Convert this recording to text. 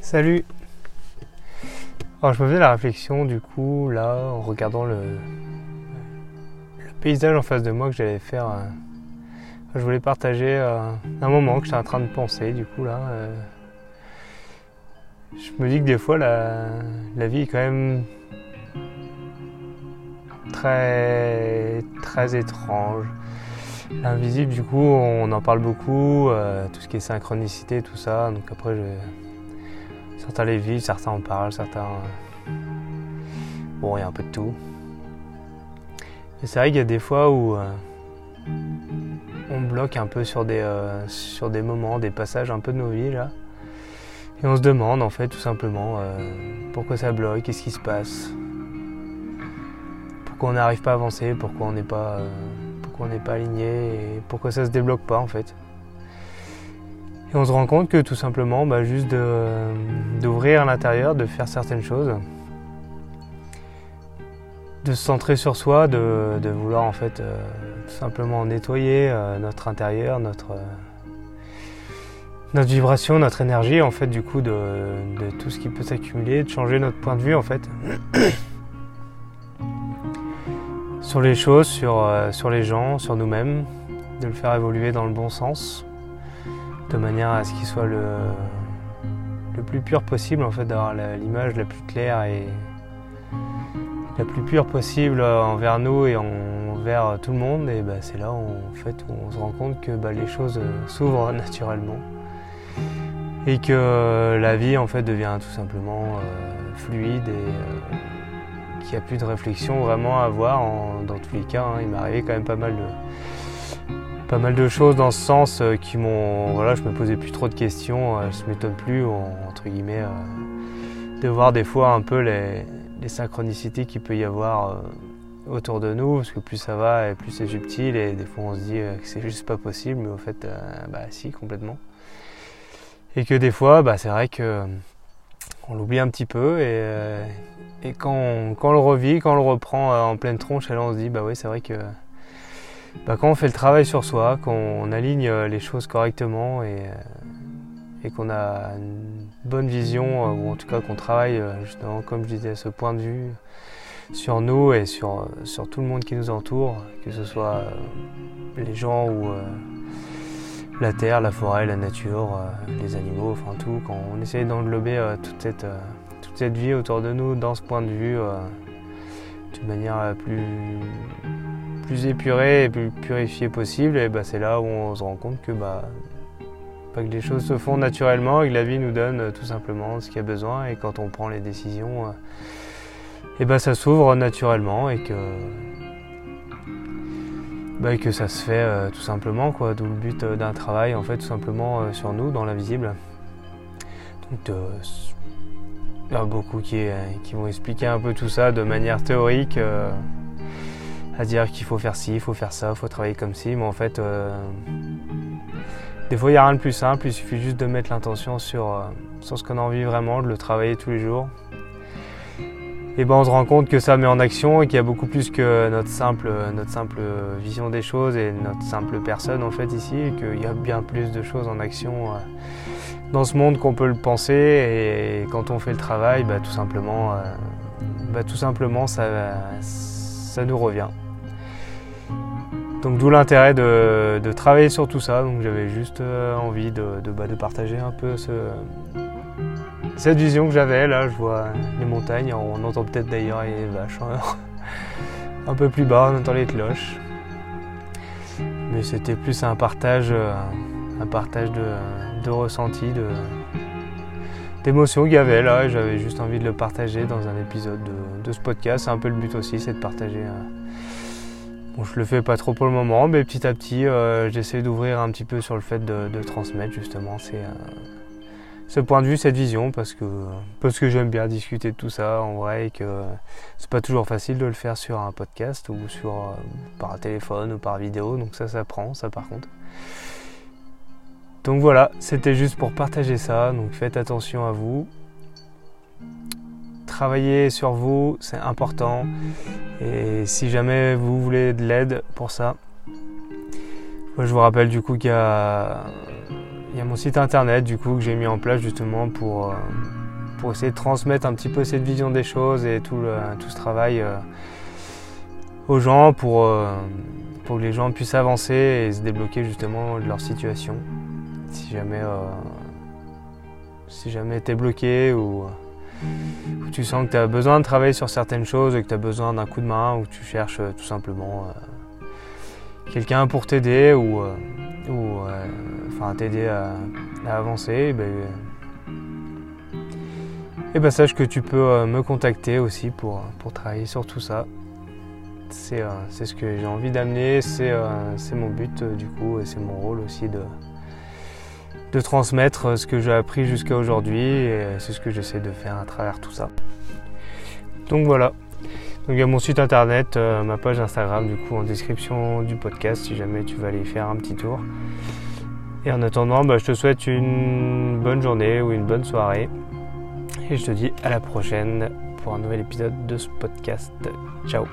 Salut Alors je me faisais la réflexion du coup là en regardant le, paysage en face de moi que j'allais faire. euh, je voulais partager euh, un moment que j'étais en train de penser du coup là. euh, je me dis que des fois la, la vie est quand même très très étrange. L'invisible du coup on en parle beaucoup, euh, tout ce qui est synchronicité, tout ça. Donc après je Certains les vivent, certains en parlent, certains. euh, Bon, il y a un peu de tout. Et c'est vrai qu'il y a des fois où euh, on bloque un peu sur des, sur des moments, des passages un peu de nos vies là. Et on se demande en fait tout simplement pourquoi ça bloque, qu'est-ce qui se passe, pourquoi on n'arrive pas à avancer, pourquoi on n'est pas, on n'est pas aligné et pourquoi ça se débloque pas en fait. Et on se rend compte que tout simplement, bah, juste d'ouvrir l'intérieur, de faire certaines choses, de se centrer sur soi, de, vouloir en fait euh, tout simplement nettoyer euh, notre intérieur, notre, notre vibration, notre énergie, en fait, du coup, de, de tout ce qui peut s'accumuler, de changer notre point de vue, en fait, sur les choses, sur, euh, sur les gens, sur nous-mêmes, de le faire évoluer dans le bon sens de manière à ce qu'il soit le, plus pur possible, en fait, d'avoir l'image la plus claire et la plus pure possible euh, envers nous et envers tout le monde. Et bah, c'est là où, on se rend compte que bah, les choses euh, s'ouvrent naturellement et que euh, la vie en fait devient tout simplement euh, fluide euh, qu'il n'y a plus de réflexion vraiment à avoir dans tous les cas. hein. Il m'est arrivé quand même pas mal de pas mal de choses dans ce sens euh, qui m'ont. Voilà, je me posais plus trop de questions, euh, je ne m'étonne plus, en- entre guillemets, euh, de voir des fois un peu les, synchronicités qu'il peut y avoir autour de nous, parce que plus ça va et plus c'est subtil, et des fois on se dit que c'est juste pas possible, mais au fait, bah si, complètement. Et que des fois, bah, c'est vrai que on l'oublie un petit peu, et, euh, quand, on, quand le revit, quand on le reprend euh, en pleine tronche, on se dit, bah oui, c'est vrai que bah, quand on fait le travail sur soi, quand on aligne euh, les choses correctement et, et qu'on a une bonne vision, ou en tout cas qu'on travaille justement, comme je disais, ce point de vue sur nous et sur, sur tout le monde qui nous entoure, que ce soit les gens ou la terre, la forêt, la nature, euh, les animaux, enfin tout, quand on essaye d'englober euh, toute, cette, euh, toute cette vie autour de nous dans ce point de vue d'une manière plus plus épuré et plus purifié possible, et bah, c'est là où on se rend compte que, bah, pas que les choses se font naturellement et que la vie nous donne tout simplement ce qu'il y a besoin. Et quand on prend les décisions, et bah, ça s'ouvre naturellement et que, bah, que ça se fait euh, tout simplement. Quoi. D'où le but euh, d'un travail en fait, tout simplement euh, sur nous, dans l'invisible. Donc, il y a beaucoup qui, vont expliquer un peu tout ça de manière théorique. à dire qu'il faut faire ci, il faut faire ça, il faut travailler comme ci, mais en fait, des fois il n'y a rien de plus simple, il suffit juste de mettre l'intention sur, sur ce qu'on a envie vraiment, de le travailler tous les jours. Et ben on se rend compte que ça met en action et qu'il y a beaucoup plus que notre simple, notre simple vision des choses et notre simple personne en fait ici, et qu'il y a bien plus de choses en action euh, dans ce monde qu'on peut le penser et quand on fait le travail, bah, tout simplement, euh, bah, tout simplement ça, ça nous revient. Donc d'où l'intérêt de, travailler sur tout ça. Donc j'avais juste euh, envie de, bah, de partager un peu ce, cette vision que j'avais. Là, je vois les montagnes. On entend peut-être d'ailleurs les vaches. hein. un peu plus bas, on entend les cloches. Mais c'était plus un partage, euh, un partage de, de d'émotions qu'il y avait là. Et j'avais juste envie de le partager dans un épisode de, ce podcast. C'est un peu le but aussi, c'est de partager. euh, Bon, je le fais pas trop pour le moment, mais petit à petit, euh, j'essaie d'ouvrir un petit peu sur le fait de, transmettre justement ces, euh, ce point de vue, cette vision, parce que, parce que j'aime bien discuter de tout ça en vrai et que c'est pas toujours facile de le faire sur un podcast ou sur, euh, par téléphone ou par vidéo, donc ça, ça prend, ça par contre. Donc voilà, c'était juste pour partager ça, donc faites attention à vous. Travaillez sur vous, c'est important. Et si jamais vous voulez de l'aide pour ça, je vous rappelle du coup qu'il y a, il y a mon site internet du coup que j'ai mis en place justement pour, pour essayer de transmettre un petit peu cette vision des choses et tout, tout ce travail aux gens pour, pour que les gens puissent avancer et se débloquer justement de leur situation. Si jamais, si jamais tu es bloqué ou tu sens que tu as besoin de travailler sur certaines choses et que tu as besoin d'un coup de main ou tu cherches euh, tout simplement euh, quelqu'un pour t'aider ou, euh, enfin t'aider à, avancer, et ben, et ben, sache que tu peux me contacter aussi pour, pour travailler sur tout ça. C'est ce que j'ai envie d'amener, c'est mon but du coup et c'est mon rôle aussi de, de transmettre ce que j'ai appris jusqu'à aujourd'hui et c'est ce que j'essaie de faire à travers tout ça. Donc voilà. Donc il y a mon site internet, euh, ma page Instagram du coup en description du podcast si jamais tu veux aller faire un petit tour. Et en attendant, bah, je te souhaite une bonne journée ou une bonne soirée. Et je te dis à la prochaine pour un nouvel épisode de ce podcast. Ciao